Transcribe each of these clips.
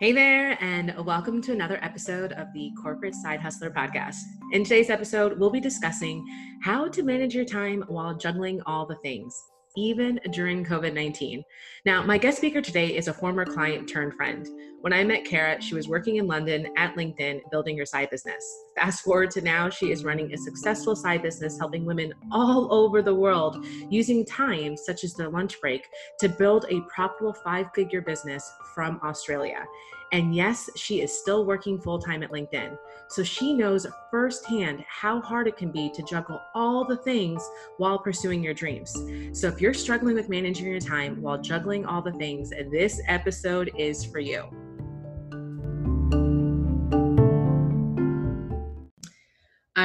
Hey there, and welcome to another episode of the Corporate Side Hustler Podcast. In today's episode, we'll be discussing how to manage your time while juggling all the things, even during COVID 19. Now, my guest speaker today is a former client turned friend. When I met Cara, she was working in London at LinkedIn building her side business. Fast forward to now, she is running a successful side business helping women all over the world using time, such as their lunch break, to build a profitable five figure business from Australia. And yes, she is still working full time at LinkedIn. So she knows firsthand how hard it can be to juggle all the things while pursuing your dreams. So if you're struggling with managing your time while juggling all the things, this episode is for you.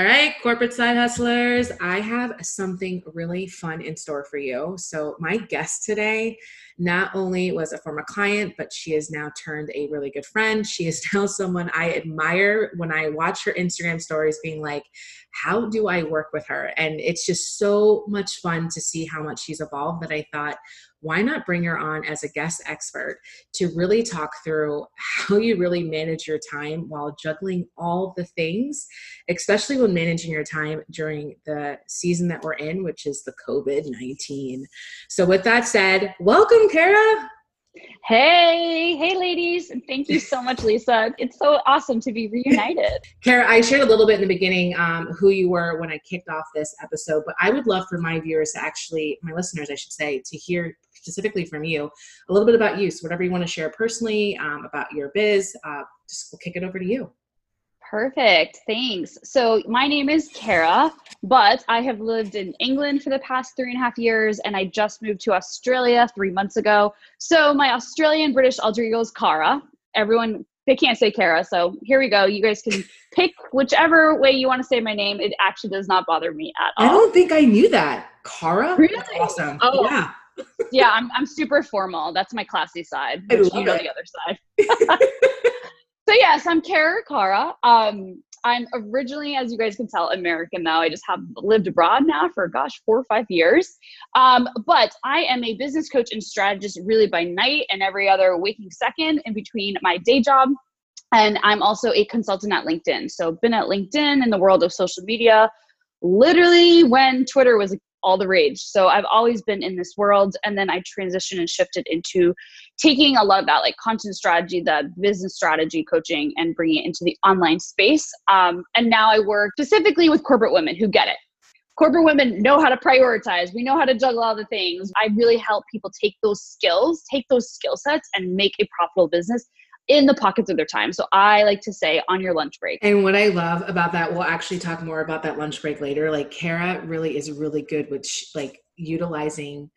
All right, corporate side hustlers, I have something really fun in store for you. So, my guest today not only was a former client, but she has now turned a really good friend. She is now someone I admire when I watch her Instagram stories, being like, how do I work with her? And it's just so much fun to see how much she's evolved that I thought, why not bring her on as a guest expert to really talk through how you really manage your time while juggling all the things, especially when managing your time during the season that we're in, which is the COVID 19. So, with that said, welcome, Cara. Hey, hey, ladies. And thank you so much, Lisa. It's so awesome to be reunited. Cara, I shared a little bit in the beginning um, who you were when I kicked off this episode, but I would love for my viewers to actually, my listeners, I should say, to hear specifically from you a little bit about you. So, whatever you want to share personally um, about your biz, uh, just we'll kick it over to you. Perfect. Thanks. So, my name is Cara, but I have lived in England for the past three and a half years, and I just moved to Australia three months ago. So, my Australian British alter ego is Cara. Everyone, they can't say Cara. So, here we go. You guys can pick whichever way you want to say my name. It actually does not bother me at all. I don't think I knew that. Cara? Really? That's awesome. Oh, yeah. Yeah, I'm, I'm super formal. That's my classy side. Which you know it. the other side. so yes, I'm Cara Cara. Um, I'm originally, as you guys can tell, American though. I just have lived abroad now for gosh, four or five years. Um, but I am a business coach and strategist really by night and every other waking second in between my day job. And I'm also a consultant at LinkedIn. So been at LinkedIn in the world of social media literally when Twitter was all the rage. So I've always been in this world. And then I transitioned and shifted into taking a lot of that like content strategy, the business strategy coaching, and bringing it into the online space. Um, and now I work specifically with corporate women who get it. Corporate women know how to prioritize. We know how to juggle all the things. I really help people take those skills, take those skill sets, and make a profitable business in the pockets of their time. So I like to say on your lunch break. And what I love about that, we'll actually talk more about that lunch break later. Like Cara really is really good with sh- like utilizing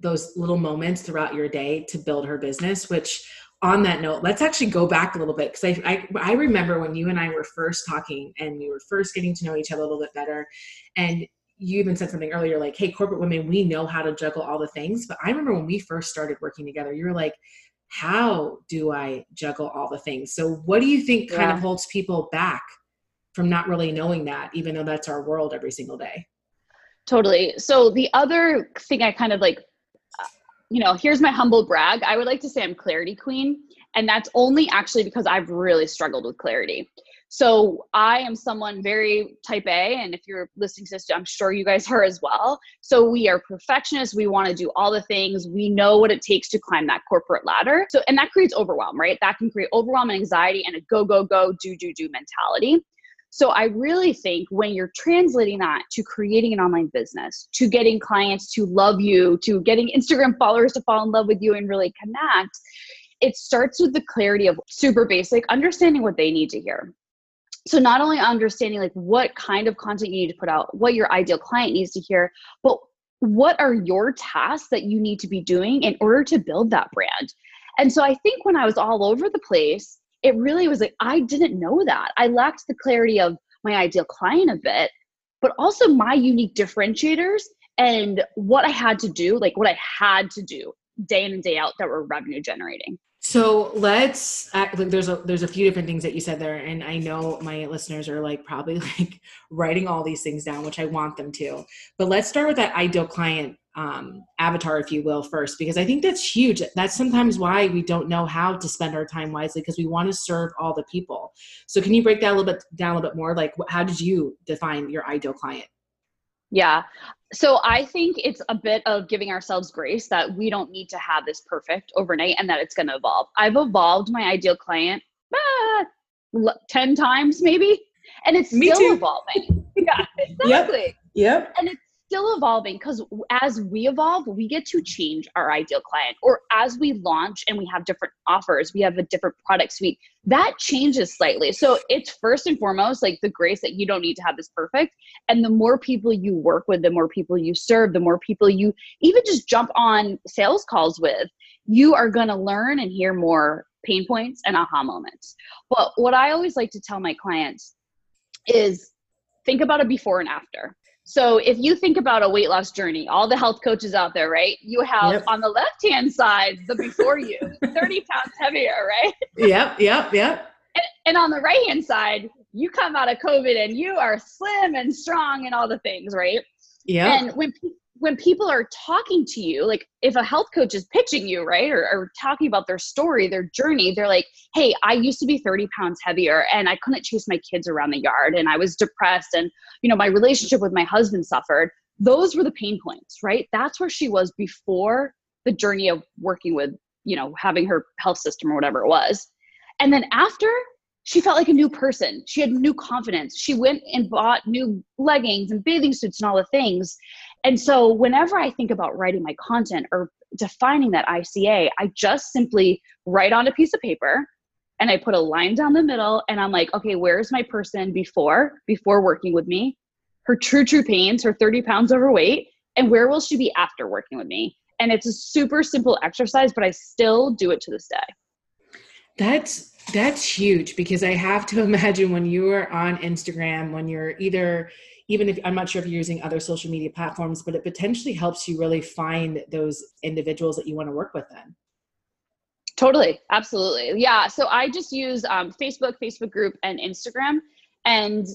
those little moments throughout your day to build her business, which on that note, let's actually go back a little bit because I, I, I remember when you and I were first talking and we were first getting to know each other a little bit better, and you even said something earlier like, "Hey, corporate women, we know how to juggle all the things." But I remember when we first started working together, you were like, how do I juggle all the things? So, what do you think kind Yeah. of holds people back from not really knowing that, even though that's our world every single day? Totally. So the other thing I kind of like, you know, here's my humble brag. I would like to say I'm clarity queen, and that's only actually because I've really struggled with clarity. So I am someone very type A, and if you're listening to this, I'm sure you guys are as well. So we are perfectionists. We want to do all the things. We know what it takes to climb that corporate ladder. So and that creates overwhelm, right? That can create overwhelm and anxiety and a go go go do do do mentality. So I really think when you're translating that to creating an online business, to getting clients to love you, to getting Instagram followers to fall in love with you and really connect, it starts with the clarity of super basic understanding what they need to hear. So not only understanding like what kind of content you need to put out, what your ideal client needs to hear, but what are your tasks that you need to be doing in order to build that brand. And so I think when I was all over the place, it really was like I didn't know that. I lacked the clarity of my ideal client a bit, but also my unique differentiators and what I had to do, like what I had to do day in and day out that were revenue generating. So let's like there's a there's a few different things that you said there, and I know my listeners are like probably like writing all these things down, which I want them to. But let's start with that ideal client um, avatar, if you will, first, because I think that's huge. That's sometimes why we don't know how to spend our time wisely because we want to serve all the people. So can you break that a little bit down a little bit more? Like, how did you define your ideal client? Yeah. So I think it's a bit of giving ourselves grace that we don't need to have this perfect overnight and that it's going to evolve. I've evolved my ideal client ah, 10 times maybe, and it's Me still too. evolving. yeah, exactly. Yep. yep. And it's still evolving because as we evolve, we get to change our ideal client. Or as we launch and we have different offers, we have a different product suite, that changes slightly. So it's first and foremost like the grace that you don't need to have this perfect. And the more people you work with, the more people you serve, the more people you even just jump on sales calls with, you are going to learn and hear more pain points and aha moments. But what I always like to tell my clients is think about a before and after. So if you think about a weight loss journey, all the health coaches out there, right? You have yep. on the left hand side the before you, 30 pounds heavier, right? Yep, yep, yep. And, and on the right hand side, you come out of COVID and you are slim and strong and all the things, right? Yeah. And when when people are talking to you, like if a health coach is pitching you, right, or, or, talking about their story, their journey, they're like, hey, I used to be 30 pounds heavier and I couldn't chase my kids around the yard and I was depressed and, you know, my relationship with my husband suffered. Those were the pain points, right? That's where she was before the journey of working with, you know, having her health system or whatever it was. And then after, she felt like a new person. She had new confidence. She went and bought new leggings and bathing suits and all the things. And so, whenever I think about writing my content or defining that ICA, I just simply write on a piece of paper and I put a line down the middle and I'm like, okay, where's my person before, before working with me? Her true, true pains, her 30 pounds overweight, and where will she be after working with me? And it's a super simple exercise, but I still do it to this day. That's that's huge because I have to imagine when you are on Instagram, when you're either even if I'm not sure if you're using other social media platforms, but it potentially helps you really find those individuals that you want to work with then. Totally. Absolutely. Yeah. So I just use um, Facebook, Facebook group, and Instagram. And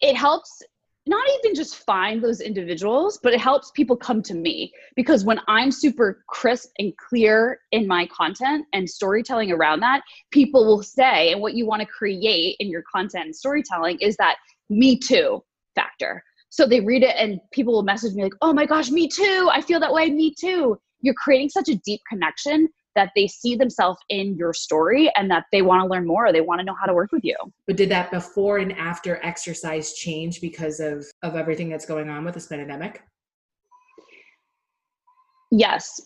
it helps not even just find those individuals, but it helps people come to me because when I'm super crisp and clear in my content and storytelling around that, people will say, and what you want to create in your content and storytelling is that me too factor. So they read it and people will message me like, oh my gosh, me too. I feel that way. Me too. You're creating such a deep connection that they see themselves in your story and that they want to learn more. They want to know how to work with you. But did that before and after exercise change because of, of everything that's going on with this pandemic? Yes.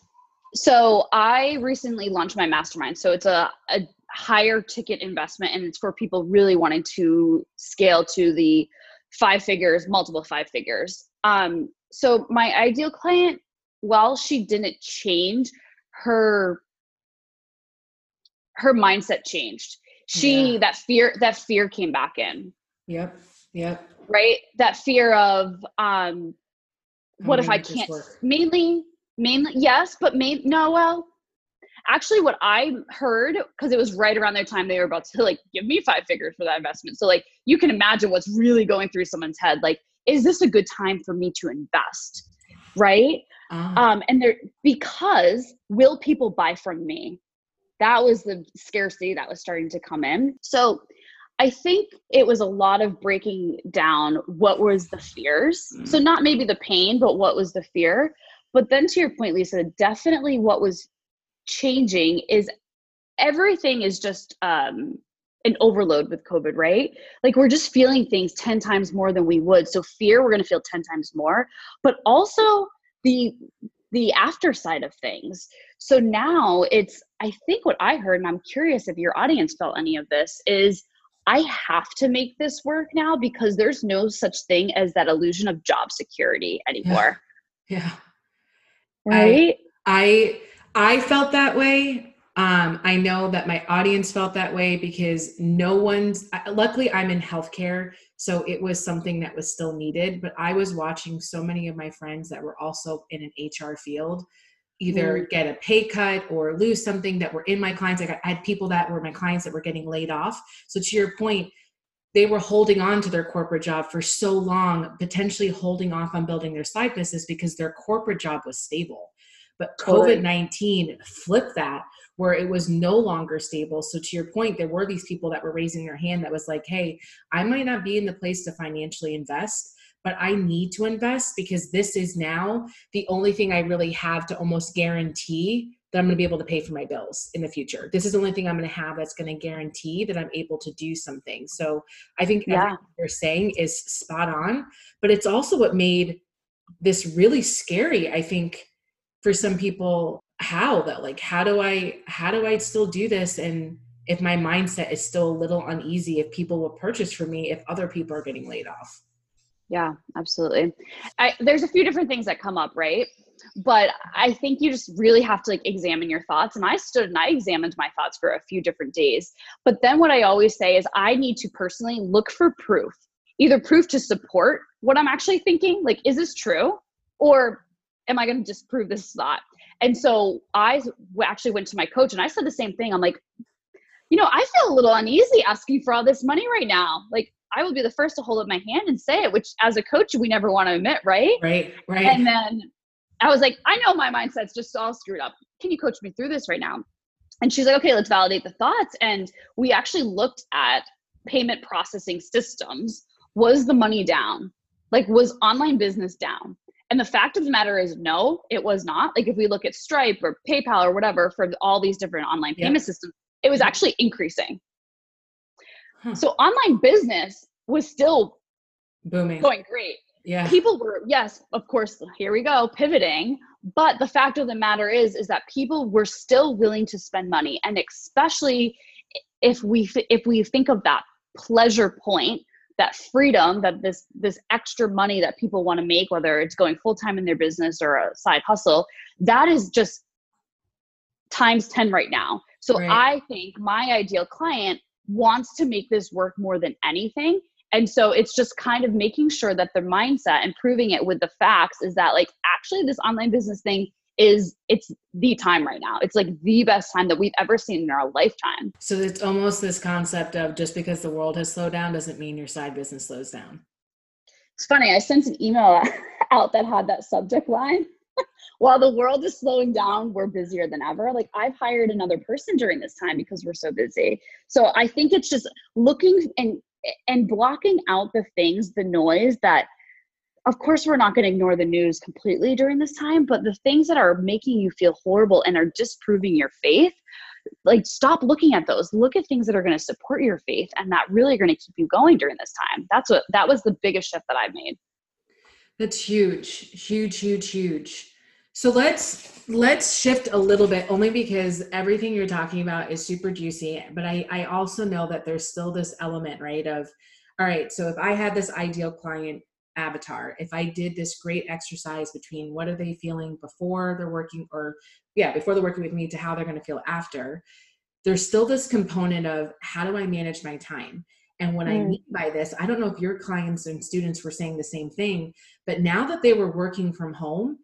So I recently launched my mastermind. So it's a, a higher ticket investment and it's for people really wanting to scale to the five figures, multiple five figures. Um, so my ideal client, while she didn't change, her her mindset changed. She yeah. that fear that fear came back in. Yep. Yep. Right? That fear of um what if I can't mainly mainly yes, but main no well actually what i heard because it was right around their time they were about to like give me five figures for that investment so like you can imagine what's really going through someone's head like is this a good time for me to invest right uh um and there because will people buy from me that was the scarcity that was starting to come in so I think it was a lot of breaking down what was the fears. Mm. So not maybe the pain, but what was the fear. But then to your point, Lisa, definitely what was changing is everything is just um, an overload with COVID, right? Like we're just feeling things 10 times more than we would. So fear, we're going to feel 10 times more, but also the the after side of things. So now it's I think what I heard and I'm curious if your audience felt any of this is I have to make this work now because there's no such thing as that illusion of job security anymore. Yeah. yeah. Right? I, I I felt that way. Um, I know that my audience felt that way because no one's, luckily, I'm in healthcare. So it was something that was still needed. But I was watching so many of my friends that were also in an HR field either mm. get a pay cut or lose something that were in my clients. I, I had people that were my clients that were getting laid off. So to your point, they were holding on to their corporate job for so long, potentially holding off on building their side business because their corporate job was stable. But COVID 19 flipped that where it was no longer stable. So, to your point, there were these people that were raising their hand that was like, hey, I might not be in the place to financially invest, but I need to invest because this is now the only thing I really have to almost guarantee that I'm going to be able to pay for my bills in the future. This is the only thing I'm going to have that's going to guarantee that I'm able to do something. So I think yeah. you're saying is spot on, but it's also what made this really scary, I think, for some people. How that like how do I how do I still do this? And if my mindset is still a little uneasy if people will purchase for me if other people are getting laid off. Yeah absolutely. I, there's a few different things that come up right? But i think you just really have to like examine your thoughts. And i stood and i examined my thoughts for a few different days. But then what i always say is i need to personally look for proof either proof to support what i'm actually thinking like is this true? Or am i going to disprove this thought and so i actually went to my coach and i said the same thing i'm like you know i feel a little uneasy asking for all this money right now like I will be the first to hold up my hand and say it, which as a coach, we never want to admit, right? Right, right. And then I was like, I know my mindset's just all screwed up. Can you coach me through this right now? And she's like, okay, let's validate the thoughts. And we actually looked at payment processing systems. Was the money down? Like, was online business down? And the fact of the matter is, no, it was not. Like, if we look at Stripe or PayPal or whatever for all these different online payment yep. systems, it was actually increasing. Huh. So, online business was still booming, going great yeah people were yes of course here we go pivoting but the fact of the matter is is that people were still willing to spend money and especially if we if we think of that pleasure point that freedom that this this extra money that people want to make whether it's going full time in their business or a side hustle that is just times 10 right now so right. i think my ideal client wants to make this work more than anything and so it's just kind of making sure that the mindset and proving it with the facts is that like actually this online business thing is it's the time right now it's like the best time that we've ever seen in our lifetime so it's almost this concept of just because the world has slowed down doesn't mean your side business slows down it's funny i sent an email out that had that subject line while the world is slowing down, we're busier than ever. Like I've hired another person during this time because we're so busy. So I think it's just looking and and blocking out the things, the noise that of course we're not going to ignore the news completely during this time, but the things that are making you feel horrible and are disproving your faith, like stop looking at those. Look at things that are going to support your faith and that really are going to keep you going during this time. That's what that was the biggest shift that I made. That's huge. Huge, huge, huge. So let's let's shift a little bit only because everything you're talking about is super juicy, but I I also know that there's still this element, right, of all right, so if I had this ideal client avatar, if I did this great exercise between what are they feeling before they're working or yeah, before they're working with me to how they're going to feel after, there's still this component of how do I manage my time? And what mm. I mean by this, I don't know if your clients and students were saying the same thing, but now that they were working from home,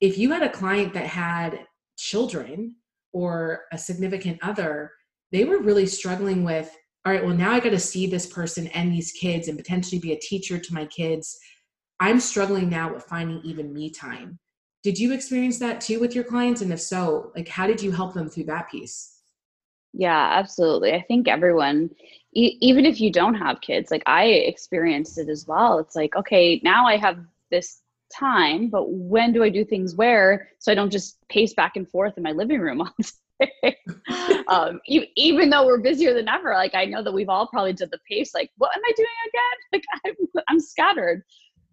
if you had a client that had children or a significant other, they were really struggling with, all right, well, now I got to see this person and these kids and potentially be a teacher to my kids. I'm struggling now with finding even me time. Did you experience that too with your clients? And if so, like, how did you help them through that piece? Yeah, absolutely. I think everyone, e- even if you don't have kids, like I experienced it as well. It's like, okay, now I have this time, but when do I do things where so I don't just pace back and forth in my living room all day? um, even though we're busier than ever, like I know that we've all probably did the pace. Like, what am I doing again? Like, I'm, I'm scattered.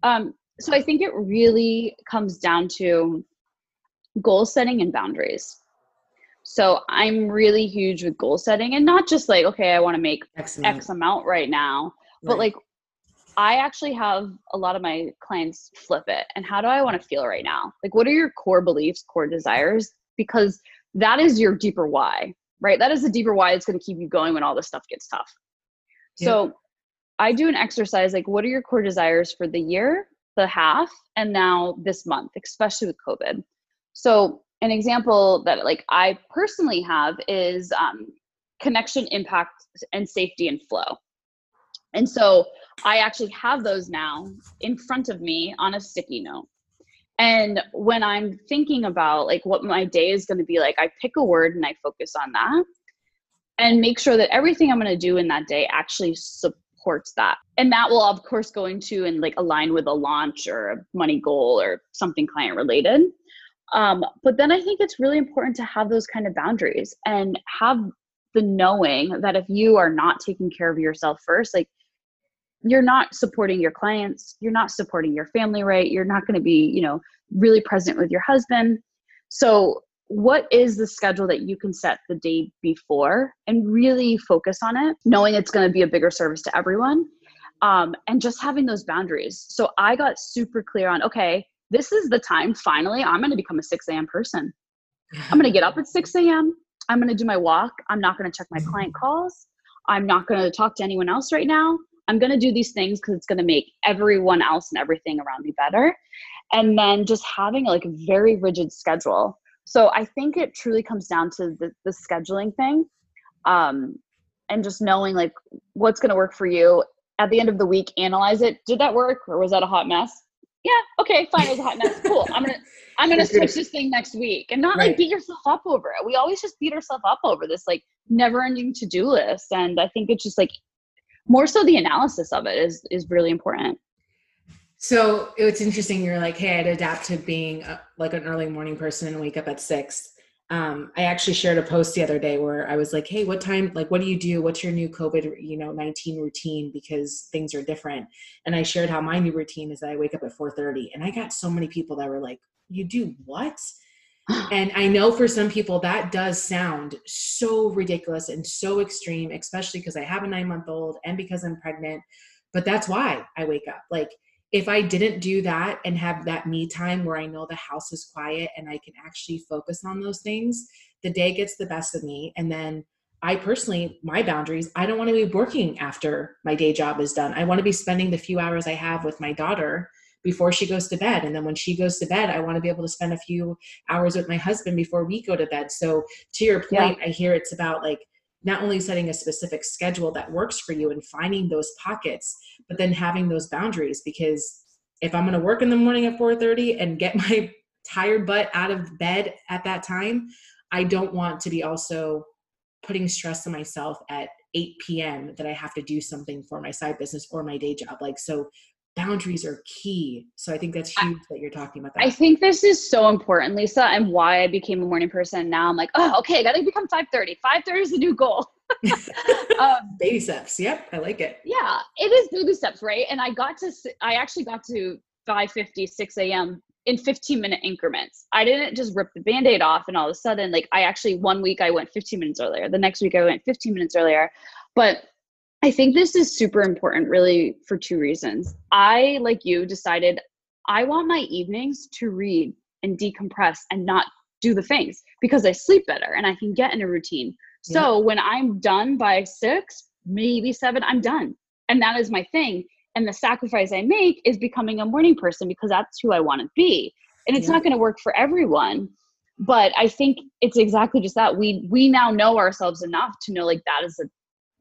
Um, so I think it really comes down to goal setting and boundaries. So I'm really huge with goal setting and not just like, okay, I want to make X amount, X amount right now, right. but like I actually have a lot of my clients flip it. And how do I want to feel right now? Like, what are your core beliefs, core desires? Because that is your deeper why, right? That is the deeper why that's going to keep you going when all this stuff gets tough. Yeah. So, I do an exercise like, what are your core desires for the year, the half, and now this month, especially with COVID? So, an example that like I personally have is um, connection, impact, and safety and flow. And so I actually have those now in front of me on a sticky note. And when I'm thinking about like what my day is going to be like, I pick a word and I focus on that and make sure that everything I'm going to do in that day actually supports that. And that will of course go into and like align with a launch or a money goal or something client related. Um, but then I think it's really important to have those kind of boundaries and have the knowing that if you are not taking care of yourself first, like you're not supporting your clients, you're not supporting your family right, you're not going to be, you know, really present with your husband. So, what is the schedule that you can set the day before and really focus on it, knowing it's going to be a bigger service to everyone, um, and just having those boundaries. So, I got super clear on okay, this is the time finally I'm going to become a 6 a.m. person. I'm going to get up at 6 a.m. I'm going to do my walk. I'm not going to check my client calls. I'm not going to talk to anyone else right now. I'm going to do these things because it's going to make everyone else and everything around me better. And then just having like a very rigid schedule. So I think it truly comes down to the, the scheduling thing um, and just knowing like what's going to work for you. At the end of the week, analyze it. Did that work or was that a hot mess? Yeah, okay, fine, it was a hot mess. Cool. I'm gonna I'm gonna switch this thing next week and not right. like beat yourself up over it. We always just beat ourselves up over this like never ending to do list. And I think it's just like more so the analysis of it is is really important. So it's interesting you're like hey i'd adapt to being a, like an early morning person and wake up at six. Um, i actually shared a post the other day where i was like hey what time like what do you do? What's your new covid you know 19 routine? Because things are different. And i shared how my new routine is that i wake up at 4.30 and i got so many people that were like you do what and I know for some people that does sound so ridiculous and so extreme, especially because I have a nine month old and because I'm pregnant. But that's why I wake up. Like, if I didn't do that and have that me time where I know the house is quiet and I can actually focus on those things, the day gets the best of me. And then I personally, my boundaries, I don't want to be working after my day job is done. I want to be spending the few hours I have with my daughter before she goes to bed. And then when she goes to bed, I want to be able to spend a few hours with my husband before we go to bed. So to your point, yeah. I hear it's about like not only setting a specific schedule that works for you and finding those pockets, but then having those boundaries because if I'm going to work in the morning at 4:30 and get my tired butt out of bed at that time, I don't want to be also putting stress on myself at 8 p.m. that I have to do something for my side business or my day job. Like, so boundaries are key. So I think that's huge that you're talking about that. I think this is so important, Lisa, and why I became a morning person. Now I'm like, oh, okay, I gotta become 5:30. 5:30 is the new goal. um, baby steps. Yep, I like it. Yeah, it is baby steps, right? And I got to, I actually got to 5:50, 6 a.m. in 15 minute increments. I didn't just rip the band-aid off and all of a sudden, like I actually one week I went 15 minutes earlier. The next week I went 15 minutes earlier. But I think this is super important, really, for two reasons. I, like you, decided I want my evenings to read and decompress and not do the things because I sleep better and I can get in a routine. So yeah. when I'm done by six, maybe seven, I'm done. And that is my thing. And the sacrifice I make is becoming a morning person because that's who I want to be. And it's yeah. not going to work for everyone. But I think it's exactly just that. We we now know ourselves enough to know like that is a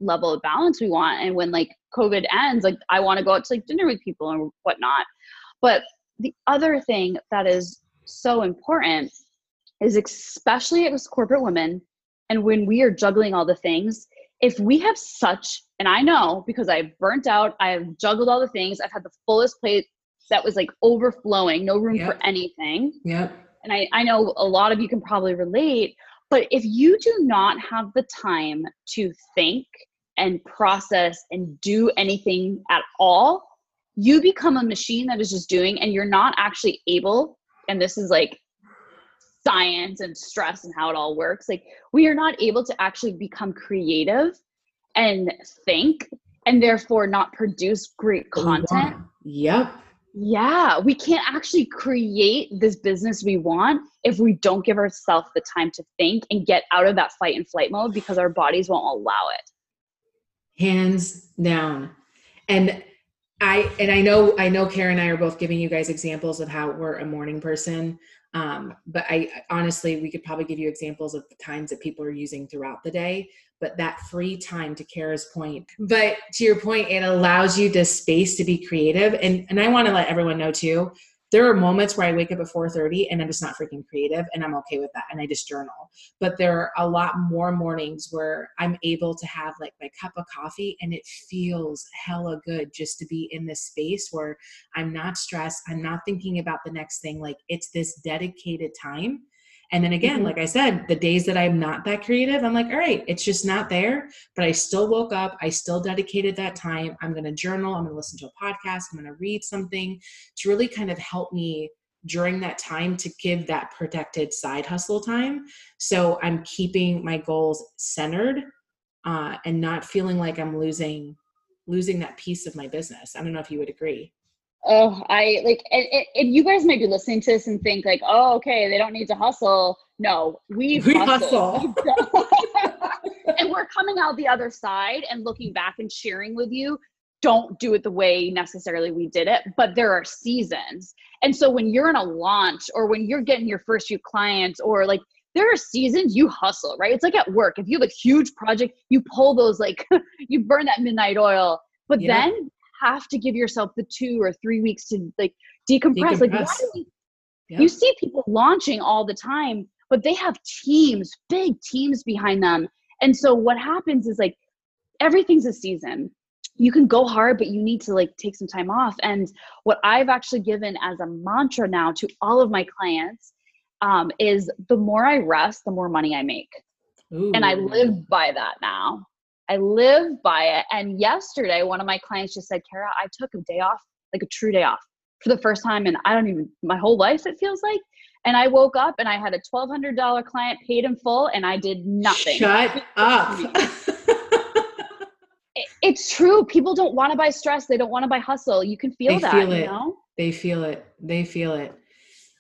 level of balance we want and when like covid ends like i want to go out to like dinner with people and whatnot but the other thing that is so important is especially as corporate women and when we are juggling all the things if we have such and i know because i've burnt out i have juggled all the things i've had the fullest plate that was like overflowing no room yep. for anything yep and I, I know a lot of you can probably relate but if you do not have the time to think and process and do anything at all, you become a machine that is just doing, and you're not actually able. And this is like science and stress and how it all works. Like, we are not able to actually become creative and think, and therefore not produce great content. Yep. Yeah, we can't actually create this business we want if we don't give ourselves the time to think and get out of that fight and flight mode because our bodies won't allow it hands down and i and i know i know Cara and i are both giving you guys examples of how we're a morning person Um, but I honestly, we could probably give you examples of the times that people are using throughout the day. But that free time, to Cara's point, but to your point, it allows you the space to be creative. And and I want to let everyone know too there are moments where I wake up at 4:30 and I'm just not freaking creative and I'm okay with that and I just journal. But there are a lot more mornings where I'm able to have like my cup of coffee and it feels hella good just to be in this space where I'm not stressed, I'm not thinking about the next thing like it's this dedicated time and then again, mm-hmm. like I said, the days that I'm not that creative, I'm like, all right, it's just not there. But I still woke up. I still dedicated that time. I'm going to journal. I'm going to listen to a podcast. I'm going to read something to really kind of help me during that time to give that protected side hustle time. So I'm keeping my goals centered uh, and not feeling like I'm losing losing that piece of my business. I don't know if you would agree. Oh, I like, and, and, you guys might be listening to this and think like, oh, okay, they don't need to hustle. No, we hustle. and we're coming out the other side and looking back and sharing with you. Don't do it the way necessarily we did it, but there are seasons. And so when you're in a launch or when you're getting your first few clients or like there are seasons you hustle, right? It's like at work. If you have a huge project, you pull those like you burn that midnight oil. But yeah. then have to give yourself the two or three weeks to like decompress. decompress. Like why do we, yeah. you see people launching all the time, but they have teams, big teams behind them. And so what happens is like everything's a season. You can go hard, but you need to like take some time off. And what I've actually given as a mantra now to all of my clients um, is the more I rest, the more money I make. Ooh. And I live by that now. I live by it. And yesterday, one of my clients just said, Cara, I took a day off, like a true day off for the first time And I don't even my whole life, it feels like. And I woke up and I had a $1,200 client paid in full and I did nothing. Shut up. it's true. People don't want to buy stress. They don't want to buy hustle. You can feel they that. Feel it. You know? They feel it. They feel it.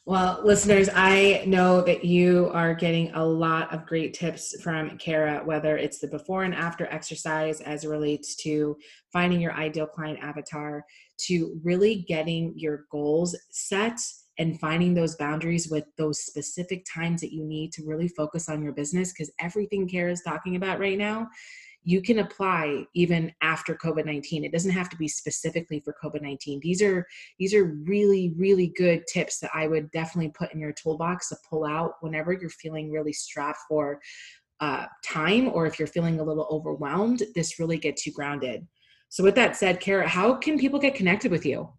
Well, listeners, I know that you are getting a lot of great tips from Cara, whether it's the before and after exercise as it relates to finding your ideal client avatar, to really getting your goals set and finding those boundaries with those specific times that you need to really focus on your business. Because everything Cara is talking about right now you can apply even after covid-19 it doesn't have to be specifically for covid-19 these are these are really really good tips that i would definitely put in your toolbox to pull out whenever you're feeling really strapped for uh, time or if you're feeling a little overwhelmed this really gets you grounded. So with that said Cara how can people get connected with you?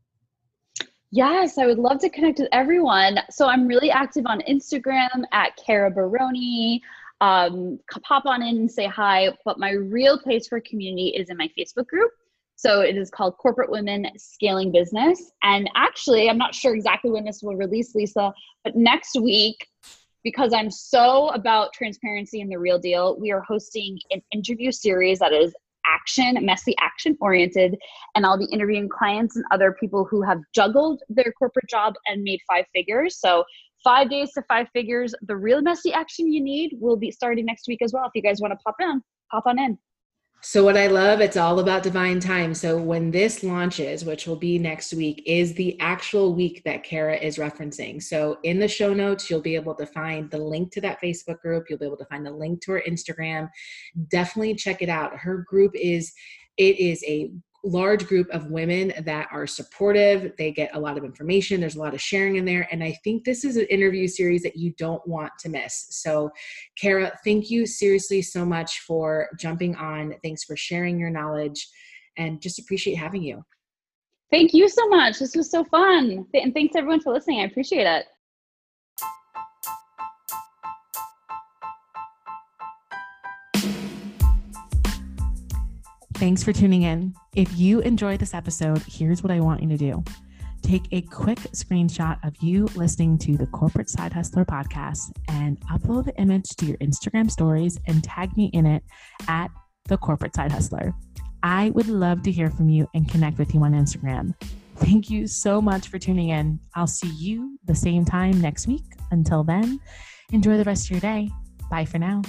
Yes, I would love to connect with everyone. So I'm really active on Instagram at Cara Barone um, pop on in and say hi. But my real place for community is in my Facebook group. So it is called Corporate Women Scaling Business. And actually, I'm not sure exactly when this will release, Lisa, but next week, because I'm so about transparency and the real deal, we are hosting an interview series that is action, messy action oriented. And I'll be interviewing clients and other people who have juggled their corporate job and made five figures. So five days to five figures. The real messy action you need will be starting next week as well. If you guys want to pop in, pop on in. So, what I love, it's all about divine time. So, when this launches, which will be next week, is the actual week that Cara is referencing. So, in the show notes, you'll be able to find the link to that Facebook group. You'll be able to find the link to her Instagram. Definitely check it out. Her group is it is a large group of women that are supportive. They get a lot of information. There's a lot of sharing in there. And I think this is an interview series that you don't want to miss. So, Cara, thank you seriously so much for jumping on. Thanks for sharing your knowledge and just appreciate having you. Thank you so much. This was so fun. And thanks everyone for listening. I appreciate it. Thanks for tuning in. If you enjoyed this episode, here's what I want you to do take a quick screenshot of you listening to the Corporate Side Hustler podcast and upload the image to your Instagram stories and tag me in it at the Corporate Side Hustler. I would love to hear from you and connect with you on Instagram. Thank you so much for tuning in. I'll see you the same time next week. Until then, enjoy the rest of your day. Bye for now.